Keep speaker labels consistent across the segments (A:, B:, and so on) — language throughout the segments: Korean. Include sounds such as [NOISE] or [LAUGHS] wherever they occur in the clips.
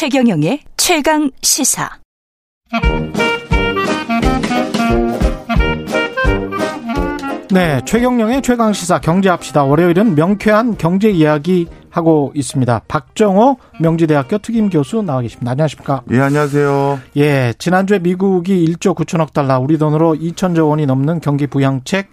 A: 최경영의 최강 시사.
B: 네, 최경영의 최강 시사 경제합시다. 월요일은 명쾌한 경제 이야기 하고 있습니다. 박정호 명지대학교 특임 교수 나와 계십니다. 안녕하십니까?
C: 예, 안녕하세요.
B: 예, 지난주에 미국이 1조 9천억 달러, 우리 돈으로 2천조 원이 넘는 경기 부양책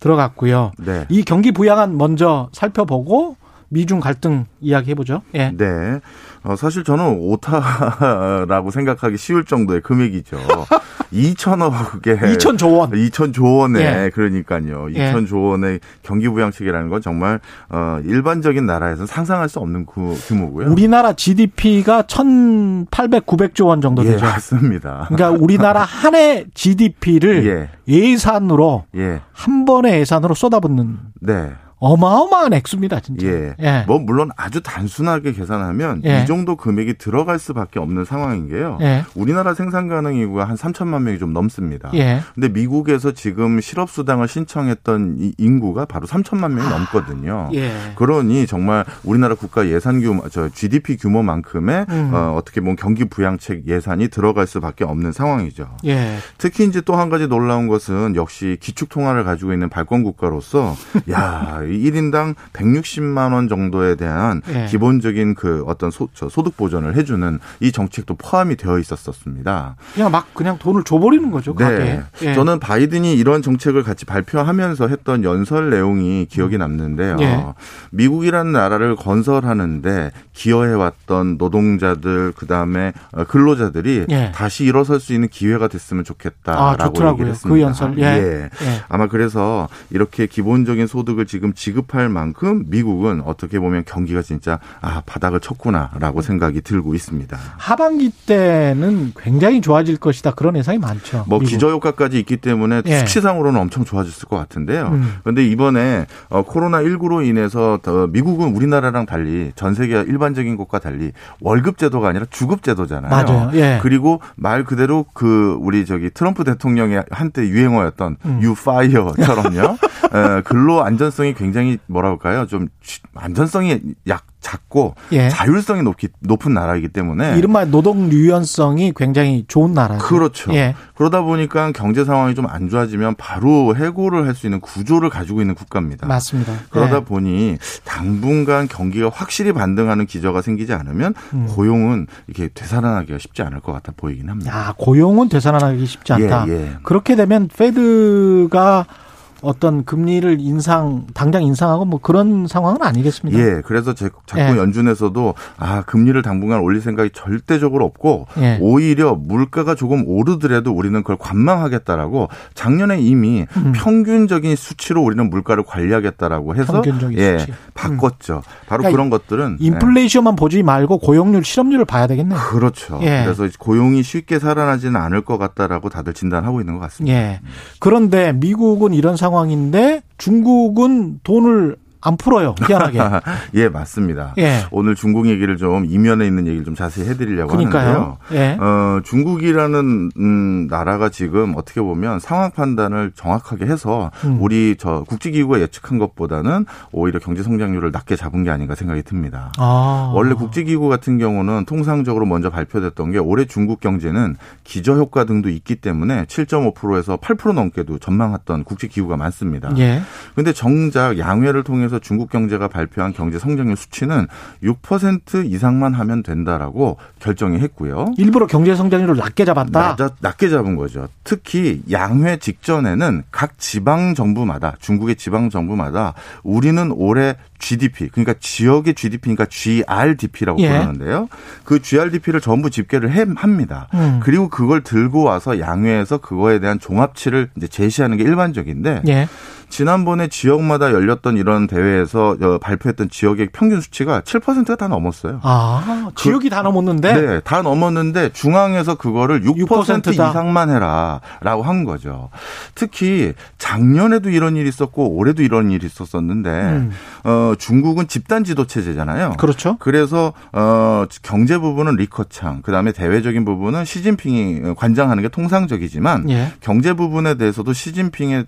B: 들어갔고요.
C: 네.
B: 이 경기 부양안 먼저 살펴보고 미중 갈등 이야기 해보죠. 예.
C: 네. 어, 사실 저는 오타라고 생각하기 쉬울 정도의 금액이죠. [LAUGHS] 2천억에
B: 2천 조 원.
C: 2천 조 원에
B: 예.
C: 그러니까요.
B: 예.
C: 2천조 원의 경기 부양책이라는 건 정말 어 일반적인 나라에서 상상할 수 없는 그 규모고요.
B: 우리나라 GDP가 1,800, 900조 원 정도
C: 예,
B: 되죠.
C: 맞습니다.
B: 그러니까 우리나라 [LAUGHS] 한 해 GDP를
C: 예.
B: 예산으로
C: 예.
B: 한 번의 예산으로 쏟아붓는
C: 네.
B: 어마어마한 액수입니다, 진짜.
C: 예. 뭐 물론 아주 단순하게 계산하면
B: 예.
C: 이 정도 금액이 들어갈 수밖에 없는 상황인 게요.
B: 예.
C: 우리나라 생산 가능 인구가 한 3천만 명이 좀 넘습니다.
B: 예.
C: 근데 미국에서 지금 실업 수당을 신청했던 이 인구가 바로 3천만 명이 넘거든요.
B: 예.
C: 그러니 정말 우리나라 국가 예산 규모, 저 GDP 규모만큼의
B: 음.
C: 어, 어떻게 보면 경기 부양책 예산이 들어갈 수밖에 없는 상황이죠.
B: 예.
C: 특히 이제 또 한 가지 놀라운 것은 역시 기축 통화를 가지고 있는 발권 국가로서 [LAUGHS] 야, 이 1인당 160만 원 정도에 대한
B: 예.
C: 기본적인 그 어떤 소, 저 소득 보전을 해 주는 이 정책도 포함이 되어 있었었습니다.
B: 그냥 막 그냥 돈을 줘버리는 거죠.
C: 네.
B: 예.
C: 저는 바이든이 이런 정책을 같이 발표하면서 했던 연설 내용이 기억이 남는데요.
B: 예.
C: 미국이라는 나라를 건설하는데 기여해왔던 노동자들, 그 다음에 근로자들이
B: 예.
C: 다시 일어설 수 있는 기회가 됐으면
B: 아,
C: 좋겠다라고
B: 좋더라고요.
C: 얘기를 했습니다.
B: 그 연설. 예. 예.
C: 아마 그래서 이렇게 기본적인 소득을 지금 지급할 만큼 미국은 어떻게 보면 경기가 진짜 아 바닥을 쳤구나라고 생각이 들고 있습니다.
B: 하반기 때는 굉장히 좋아질 것이다. 그런 예상이 많죠.
C: 뭐
B: 미국.
C: 기저효과까지 있기 때문에
B: 예.
C: 수치상으로는 엄청 좋아졌을 것 같은데요.
B: 음.
C: 그런데 이번에 어, 코로나 19로 인해서 더 미국은 우리나라랑 달리 전 세계 일반적인 곳과 달리 월급 제도가 아니라 주급 제도잖아요.
B: 맞아요. 예.
C: 그리고 말 그대로 그 우리 저기 트럼프 대통령의 한때 유행어였던
B: 음.
C: you fire처럼요. [LAUGHS] 에, 근로 안전성이 굉장히 뭐라 할까요? 좀 쥐- 안전성이 약 작고
B: 예.
C: 자율성이 높기, 높은 나라이기 때문에
B: 이른바 노동 유연성이 굉장히 좋은 나라죠.
C: 그렇죠.
B: 예.
C: 그러다 보니까 경제 상황이 좀 안 좋아지면 바로 해고를 할 수 있는 구조를 가지고 있는 국가입니다.
B: 맞습니다.
C: 그러다
B: 예.
C: 보니 당분간 경기가 확실히 반등하는 기저가 생기지 않으면
B: 음.
C: 고용은 이렇게 되살아나기가 쉽지 않을 것 같아 보이긴 합니다.
B: 아, 고용은 되살아나기 쉽지 않다.
C: 예, 예.
B: 그렇게 되면 페드가 어떤 금리를 인상 당장 인상하고 뭐 그런 상황은 아니겠습니다.
C: 예, 그래서 제, 자꾸
B: 예.
C: 연준에서도 아 금리를 당분간 올릴 생각이 절대적으로 없고
B: 예.
C: 오히려 물가가 조금 오르더라도 우리는 그걸 관망하겠다라고 작년에 이미 평균적인 수치로 우리는 물가를 관리하겠다라고 해서
B: 음. 평균적인
C: 예,
B: 수치. 음.
C: 바꿨죠. 바로
B: 그러니까
C: 그런 것들은 예.
B: 인플레이션만 보지 말고 고용률, 실업률을 봐야 되겠네요.
C: 그렇죠.
B: 예.
C: 그래서 고용이 쉽게 살아나지는 않을 것 같다라고 다들 진단하고 있는 것 같습니다.
B: 예. 그런데 미국은 이런 상 황인데 중국은 돈을 안 풀어요. 희한하게. [LAUGHS]
C: 예, 맞습니다.
B: 예.
C: 오늘 중국 얘기를 좀 이면에 있는 얘기를 좀 자세히 해드리려고
B: 그러니까요.
C: 하는데요.
B: 예.
C: 어, 중국이라는 음, 나라가 지금 어떻게 보면 상황 판단을 정확하게 해서
B: 음.
C: 우리 저 국제기구가 예측한 것보다는 오히려 경제 성장률을 낮게 잡은 게 아닌가 생각이 듭니다.
B: 아.
C: 원래 국제기구 같은 경우는 통상적으로 먼저 발표됐던 게 올해 중국 경제는 기저 효과 등도 있기 때문에 7.5%에서 8% 넘게도 전망했던 국제기구가 많습니다.
B: 예.
C: 근데 정작 양회를 통해 서 중국 경제가 발표한 경제 성장률 수치는 6% 이상만 하면 된다라고 결정이 했고요.
B: 일부러 경제 성장률을 낮게 잡았다.
C: 낮아, 낮게 잡은 거죠. 특히 양회 직전에는 각 지방 정부마다 중국의 지방 정부마다 우리는 올해 GDP 그러니까 지역의 GDP니까 GRDP라고
B: 예.
C: 부르는데요. 그 GRDP를 전부 집계를 해, 합니다.
B: 음.
C: 그리고 그걸 들고 와서 양회에서 그거에 대한 종합치를 이제 제시하는 게 일반적인데
B: 예.
C: 지난번에 지역마다 열렸던 이런 대회에서 어, 발표했던 지역의 평균 수치가 7%가 다 넘었어요.
B: 아, 지역이 다 넘었는데
C: 네, 다 넘었는데 중앙에서 그거를 6%
B: 6% 다.
C: 이상만 해라라고 한 거죠. 특히 작년에도 이런 일이 있었고 올해도 이런 일이 있었었는데
B: 음.
C: 어 어, 중국은 집단 지도 체제잖아요.
B: 그렇죠.
C: 그래서 어, 경제 부분은 리커창, 그다음에 대외적인 부분은 시진핑이 관장하는 게 통상적이지만 예. 경제 부분에 대해서도 시진핑의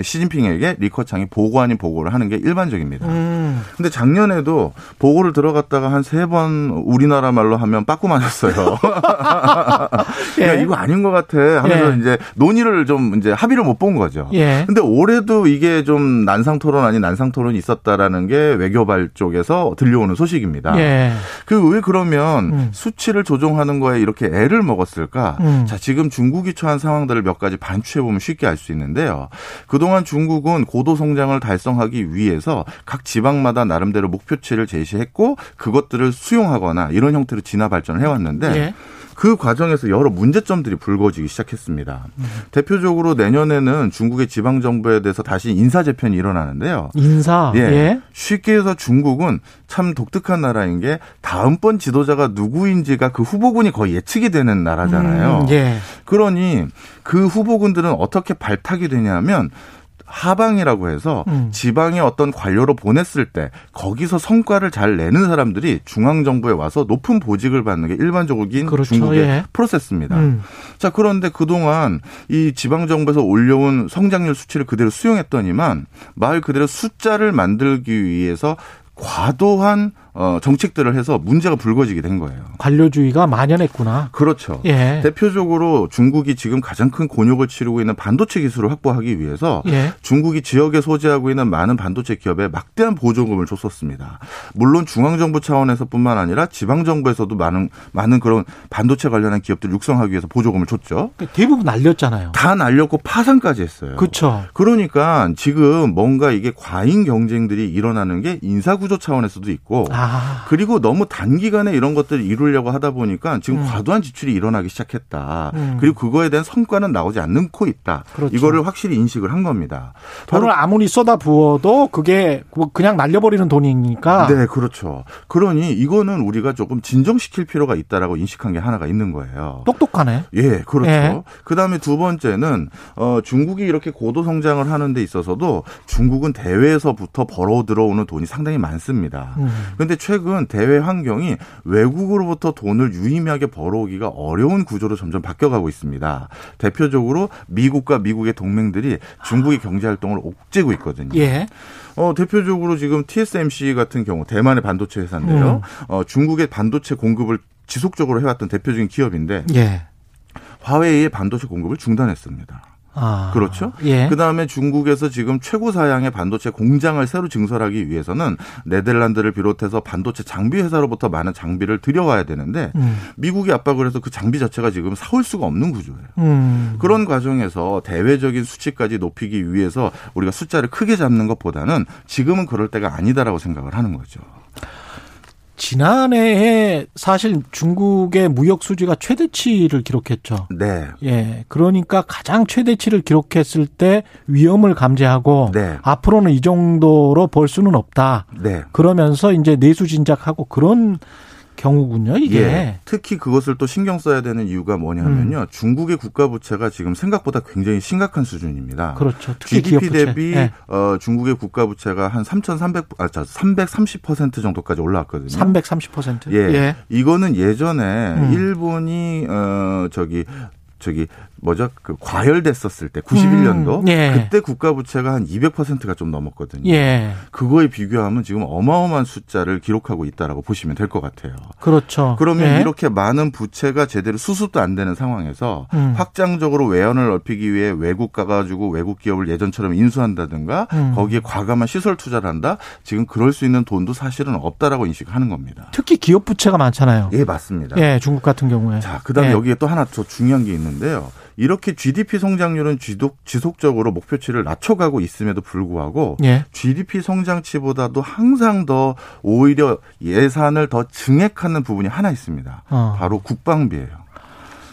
C: 시진핑에게 리커창이 보고 아닌 보고를 하는 게 일반적입니다. 음. 근데 작년에도 보고를 들어갔다가 한 세 번 우리나라 말로 하면 빠꾸 맞았어요. [LAUGHS] 예. 야, 이거 아닌 것 같아 하면서 예. 이제 논의를 좀 이제 합의를 못 본 거죠. 예. 근데 올해도 이게 좀 난상 토론 아닌 난상 토론이 있었다라는 게 외교발 쪽에서 들려오는 소식입니다. 예. 그왜 그러면 음. 수치를 조정하는 거에 이렇게 애를 먹었을까? 음. 자, 지금 중국이 처한 상황들을 몇 가지 반추해 보면 쉽게 알 수 있는데요. 그동안 중국은 고도 성장을 달성하기 위해서 각 지방마다 나름대로 목표치를 제시했고 그것들을 수용하거나 이런 형태로 진화 발전을 해왔는데 예. 그 과정에서 여러 문제점들이 불거지기 시작했습니다. 음. 대표적으로 내년에는 중국의 지방 정부에 대해서 다시 인사 재편이 일어나는데요.
B: 인사.
C: 예. 예. 쉽게 해서 중국은 참 독특한 나라인 게 다음번 지도자가 누구인지가 그 후보군이 거의 예측이 되는 나라잖아요. 음, 예. 그러니 그 후보군들은 어떻게 발탁이 되냐면 하방이라고 해서 음. 지방의 어떤 관료로 보냈을 때 거기서 성과를 잘 내는 사람들이 중앙 정부에 와서 높은 보직을 받는 게 일반적인 그렇죠. 중국의 예. 프로세스입니다. 음. 자 그런데 그동안 이 지방 정부에서 올려온 성장률 수치를 그대로 수용했더니만 말 그대로 숫자를 만들기 위해서 과도한 어, 정책들을 해서 문제가 불거지게 된 거예요.
B: 관료주의가 만연했구나.
C: 그렇죠. 예. 대표적으로 중국이 지금 가장 큰 곤욕을 치르고 있는 반도체 기술을 확보하기 위해서 예. 중국이 지역에 소재하고 있는 많은 반도체 기업에 막대한 보조금을 줬었습니다. 물론 중앙정부 차원에서뿐만 아니라 지방정부에서도 많은 많은 그런 반도체 관련한 기업들 육성하기 위해서 보조금을 줬죠.
B: 그러니까 대부분 날렸잖아요.
C: 다 날렸고 파산까지 했어요.
B: 그렇죠.
C: 그러니까 지금 뭔가 이게 과잉 경쟁들이 일어나는 게 인사구조 차원에서도 있고 아. 아. 그리고 너무 단기간에 이런 것들을 이루려고 하다 보니까 지금 음. 과도한 지출이 일어나기 시작했다. 음. 그리고 그거에 대한 성과는 나오지 않고 있다. 그렇죠. 이거를 확실히 인식을 한 겁니다.
B: 돈을 아무리 쏟아 부어도 그게 뭐 그냥 날려버리는 돈이니까.
C: 네, 그렇죠. 그러니 이거는 우리가 조금 진정시킬 필요가 있다라고 인식한 게 하나가 있는 거예요.
B: 똑똑하네.
C: 예, 그렇죠. 예. 그다음에 두 번째는 어 중국이 이렇게 고도 성장을 하는 데 있어서도 중국은 대외에서부터 벌어 들어오는 돈이 상당히 많습니다. 음. 근데 그런데 최근 대외 환경이 외국으로부터 돈을 유의미하게 벌어오기가 어려운 구조로 점점 바뀌어가고 있습니다. 대표적으로 미국과 미국의 동맹들이 중국의 경제 활동을 옥죄고 있거든요. 예. 어, 대표적으로 지금 TSMC 같은 경우 대만의 반도체 회사인데요. 음. 어, 중국의 반도체 공급을 지속적으로 해왔던 대표적인 기업인데 예. 화웨이의 반도체 공급을 중단했습니다. 아, 그렇죠. 예. 그 다음에 중국에서 지금 최고 사양의 반도체 공장을 새로 증설하기 위해서는 네덜란드를 비롯해서 반도체 장비 회사로부터 많은 장비를 들여와야 되는데 음. 미국이 압박을 해서 그 장비 자체가 지금 사올 수가 없는 구조예요. 음. 그런 과정에서 대외적인 수치까지 높이기 위해서 우리가 숫자를 크게 잡는 것보다는 지금은 그럴 때가 아니다라고 생각을 하는 거죠.
B: 지난해에 사실 중국의 무역 수지가 최대치를 기록했죠.
C: 네.
B: 예. 그러니까 가장 최대치를 기록했을 때 위험을 감지하고 네. 앞으로는 이 정도로 볼 수는 없다. 네. 그러면서 이제 내수 진작하고 그런 경우군요, 이게. 예,
C: 특히 그것을 또 신경 써야 되는 이유가 뭐냐면요. 음. 중국의 국가 부채가 지금 생각보다 굉장히 심각한 수준입니다.
B: 그렇죠.
C: 특히 GDP 대비 네. 어, 중국의 국가 부채가 한 3,300, 아, 330% 정도까지 올라왔거든요.
B: 330%?
C: 예. 예. 이거는 예전에 음. 일본이 어, 저기 저기 뭐죠? 그 과열됐었을 때 91년도 음, 예. 그때 국가 부채가 한 200%가 좀 넘었거든요. 예. 그거에 비교하면 지금 어마어마한 숫자를 기록하고 있다라고 보시면 될 것 같아요.
B: 그렇죠.
C: 그러면 예. 이렇게 많은 부채가 제대로 수습도 안 되는 상황에서 음. 확장적으로 외연을 넓히기 위해 외국 가가지고 외국 기업을 예전처럼 인수한다든가 음. 거기에 과감한 시설 투자를 한다. 지금 그럴 수 있는 돈도 사실은 없다라고 인식하는 겁니다.
B: 특히 기업 부채가 많잖아요.
C: 예, 맞습니다.
B: 예, 중국 같은 경우에.
C: 자, 그다음에 예. 여기에 또 하나 더 중요한 게 있는 데요. 이렇게 GDP 성장률은 지속적으로 목표치를 낮춰가고 있음에도 불구하고 예. GDP 성장치보다도 항상 더 오히려 예산을 더 증액하는 부분이 하나 있습니다. 어. 바로 국방비예요.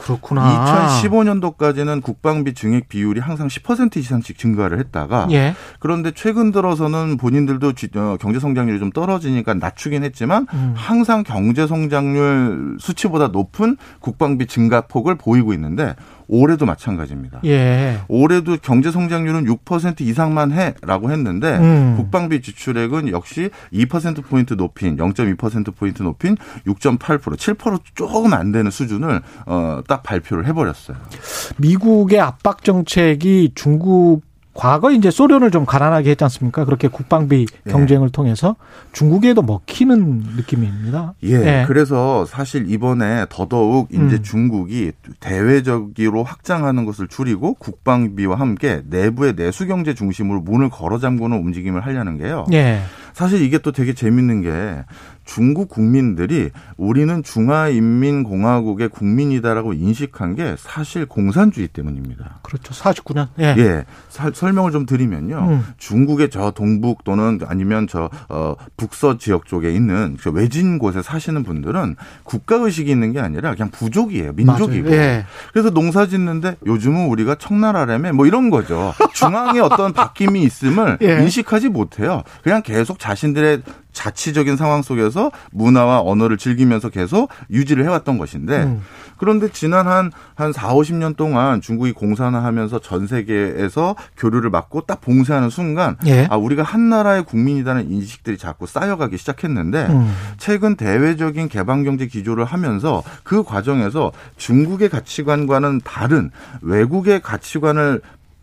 B: 그렇구나.
C: 2015년도까지는 국방비 증액 비율이 항상 10% 이상씩 증가를 했다가 예. 그런데 최근 들어서는 본인들도 어, 경제 성장률이 좀 떨어지니까 낮추긴 했지만 음. 항상 경제 성장률 수치보다 높은 국방비 증가폭을 보이고 있는데 올해도 마찬가지입니다. 예. 올해도 경제 성장률은 6% 이상만 해라고 했는데 음. 국방비 지출액은 역시 2% 포인트 높인 0.2% 포인트 높인 6.8% 7% 조금 안 되는 수준을 어 딱 발표를 해 버렸어요.
B: 미국의 압박 정책이 중국 과거 이제 소련을 좀 가난하게 했지 않습니까? 그렇게 국방비 예. 경쟁을 예. 통해서 중국에도 먹히는 느낌입니다.
C: 예. 예. 그래서 사실 이번에 더더욱 이제 음. 중국이 대외적으로 확장하는 것을 줄이고 국방비와 함께 내부의 내수 경제 중심으로 문을 걸어 잠그는 움직임을 하려는 게요. 예. 사실 이게 또 되게 재밌는 게 중국 국민들이 우리는 중화인민공화국의 국민이다라고 인식한 게 사실 공산주의 때문입니다.
B: 그렇죠. 49년.
C: 예. 예. 사, 설명을 좀 드리면요. 음. 중국의 저 동북 또는 아니면 저 어, 북서 지역 쪽에 있는 그 외진 곳에 사시는 분들은 국가 의식이 있는 게 아니라 그냥 부족이에요. 민족이고. 예. 그래서 농사 짓는데 요즘은 우리가 청나라라며 뭐 이런 거죠. 중앙에 어떤 [LAUGHS] 바뀜이 있음을 예. 인식하지 못해요. 그냥 계속 자신들의 자치적인 상황 속에서 문화와 언어를 즐기면서 계속 유지를 해왔던 것인데 음. 그런데 지난 한, 한 4, 50년 동안 중국이 공산화하면서 전 세계에서 교류를 막고 딱 봉쇄하는 순간 예. 아, 우리가 한 나라의 국민이라는 인식들이 자꾸 쌓여가기 시작했는데 음. 최근 대외적인 개방경제 기조를 하면서 그 과정에서 중국의 가치관과는 다른 외국의 가치관을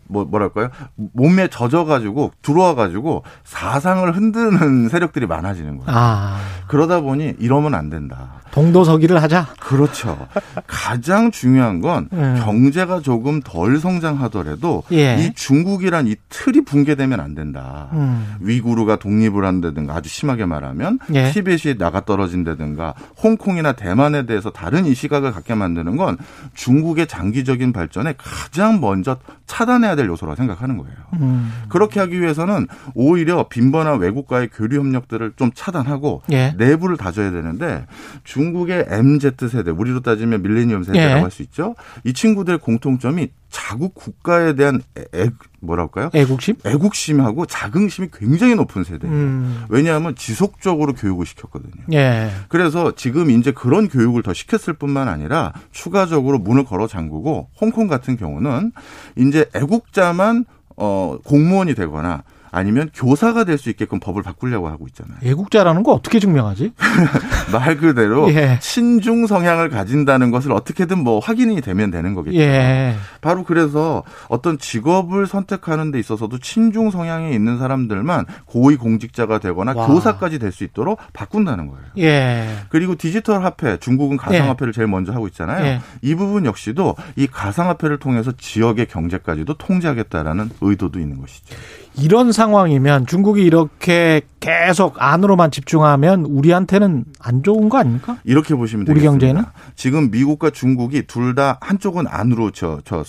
C: 뭐 뭐랄까요 몸에 젖어가지고 들어와가지고 사상을 흔드는 [LAUGHS] 세력들이 많아지는 거예요. 아. 그러다 보니 이러면 안 된다.
B: 동도서기를 하자.
C: 그렇죠. 가장 중요한 건 음. 경제가 조금 덜 성장하더라도 예. 이 중국이란 이 틀이 붕괴되면 안 된다. 음. 위구르가 독립을 한다든가 아주 심하게 말하면 예. 티벳이 나가 떨어진다든가 홍콩이나 대만에 대해서 다른 이 시각을 갖게 만드는 건 중국의 장기적인 발전에 가장 먼저 차단해야 될 요소라고 생각하는 거예요. 음. 그렇게 하기 위해서는 오히려 빈번한 외국과의 교류 협력들을 좀 차단하고 예. 내부를 다져야 되는데 중국의 MZ 세대, 우리로 따지면 밀레니엄 세대라고 예. 할수 있죠. 이 친구들의 공통점이 자국 국가에 대한 애, 뭐랄까요?
B: 애국심?
C: 애국심하고 자긍심이 굉장히 높은 세대예요. 음. 왜냐하면 지속적으로 교육을 시켰거든요. 예. 그래서 지금 이제 그런 교육을 더 시켰을 뿐만 아니라 추가적으로 문을 걸어 잠그고 홍콩 같은 경우는 이제 애국자만 어 공무원이 되거나 아니면 교사가 될 수 있게끔 법을 바꾸려고 하고 있잖아요.
B: 애국자라는 거 어떻게 증명하지? [LAUGHS]
C: 말 그대로 예. 친중 성향을 가진다는 것을 어떻게든 뭐 확인이 되면 되는 거겠죠. 예. 바로 그래서 어떤 직업을 선택하는 데 있어서도 친중 성향이 있는 사람들만 고위 공직자가 되거나 와. 교사까지 될 수 있도록 바꾼다는 거예요. 예. 그리고 디지털 화폐, 중국은 가상화폐를 예. 제일 먼저 하고 있잖아요. 예. 이 부분 역시도 이 가상화폐를 통해서 지역의 경제까지도 통제하겠다라는 의도도 있는 것이죠.
B: 이런 상황이면 중국이 이렇게 계속 안으로만 집중하면 우리한테는 안 좋은 거 아닙니까?
C: 이렇게 보시면 되겠습니다. 우리 경제는 지금 미국과 중국이 둘 다 한쪽은 안으로 저, 저 어,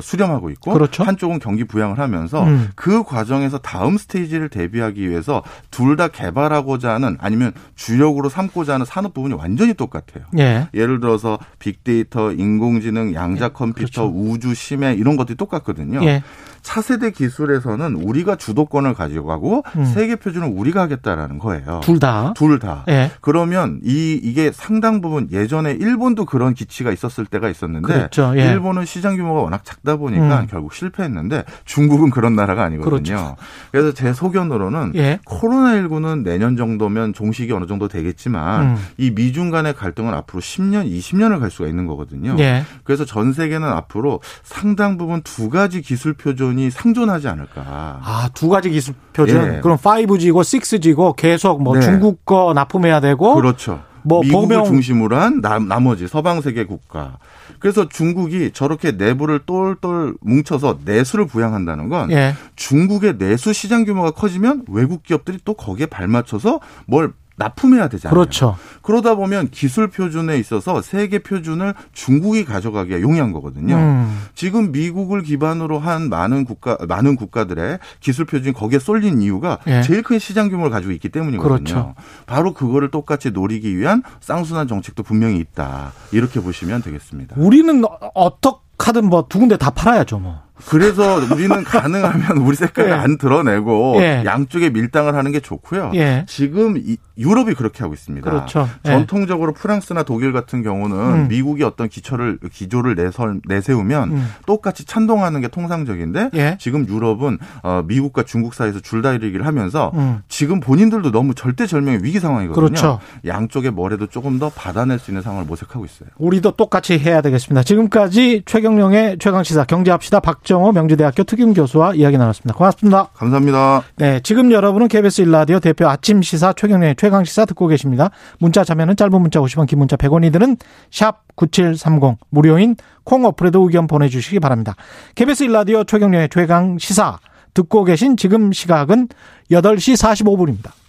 C: 수렴하고 있고 그렇죠. 한쪽은 경기 부양을 하면서 음. 그 과정에서 다음 스테이지를 대비하기 위해서 둘 다 개발하고자 하는 아니면 주력으로 삼고자 하는 산업 부분이 완전히 똑같아요. 예. 예를 들어서 빅데이터, 인공지능, 양자 예, 컴퓨터, 그렇죠. 우주, 심해 이런 것들이 똑같거든요. 예. 차세대 기술에서는 우리가 주도권을 가지고 가고 음. 세계 표준을 우리가 하겠다라는 거예요.
B: 둘 다.
C: 둘 다. 예. 그러면 이 이게 상당 부분 예전에 일본도 그런 기치가 있었을 때가 있었는데 그렇죠. 예. 일본은 시장 규모가 워낙 작다 보니까 음. 결국 실패했는데 중국은 그런 나라가 아니거든요. 그렇죠. 그래서 제 소견으로는 예. 코로나19는 내년 정도면 종식이 어느 정도 되겠지만 음. 이 미중 간의 갈등은 앞으로 10년, 20년을 갈 수가 있는 거거든요. 예. 그래서 전 세계는 앞으로 상당 부분 두 가지 기술 표준 표준이 상존하지 않을까.
B: 아, 두 가지 기술 표준. 예. 그럼 5G고 6G고 계속 뭐 네. 중국 거 납품해야 되고.
C: 그렇죠. 뭐 미국을 범용... 중심으로 한 나, 나머지 서방 세계 국가. 그래서 중국이 저렇게 내부를 똘똘 뭉쳐서 내수를 부양한다는 건 예. 중국의 내수 시장 규모가 커지면 외국 기업들이 또 거기에 발맞춰서 뭘 납품해야 되잖아요.
B: 그렇죠.
C: 그러다 보면 기술 표준에 있어서 세계 표준을 중국이 가져가기가 용이한 거거든요. 음. 지금 미국을 기반으로 한 많은 국가 많은 국가들의 기술 표준이 거기에 쏠린 이유가 예. 제일 큰 시장 규모를 가지고 있기 때문이거든요. 그렇죠. 바로 그거를 똑같이 노리기 위한 쌍순환 정책도 분명히 있다. 이렇게 보시면 되겠습니다.
B: 우리는 어떻게든 뭐 두 군데 다 팔아야죠, 뭐.
C: 그래서 우리는 [LAUGHS] 가능하면 우리 색깔을 예. 안 드러내고 예. 양쪽에 밀당을 하는 게 좋고요. 예. 지금 이, 유럽이 그렇게 하고 있습니다. 그렇죠. 예. 전통적으로 프랑스나 독일 같은 경우는 음. 미국이 어떤 기초를 기조를 내설, 내세우면 음. 똑같이 찬동하는 게 통상적인데 예. 지금 유럽은 어, 미국과 중국 사이에서 줄다리기를 하면서 음. 지금 본인들도 너무 절대절명의 위기 상황이거든요. 그렇죠. 양쪽의 머리도 조금 더 받아낼 수 있는 상황을 모색하고 있어요.
B: 우리도 똑같이 해야 되겠습니다. 지금까지 최경령의 최강시사 경제합시다 박 정호 명지대학교 특임교수와 이야기 나눴습니다. 고맙습니다.
C: 감사합니다.
B: 네, 지금 여러분은 KBS 일라디오 대표 아침 시사 최경령의 최강 시사 듣고 계십니다. 문자 자면은 짧은 문자 50원, 긴 문자 100원이 드는 샵 9730 무료인 콩 어플에도 의견 보내주시기 바랍니다. KBS 일라디오 최경령의 최강 시사 듣고 계신 지금 시각은 8시 45분입니다.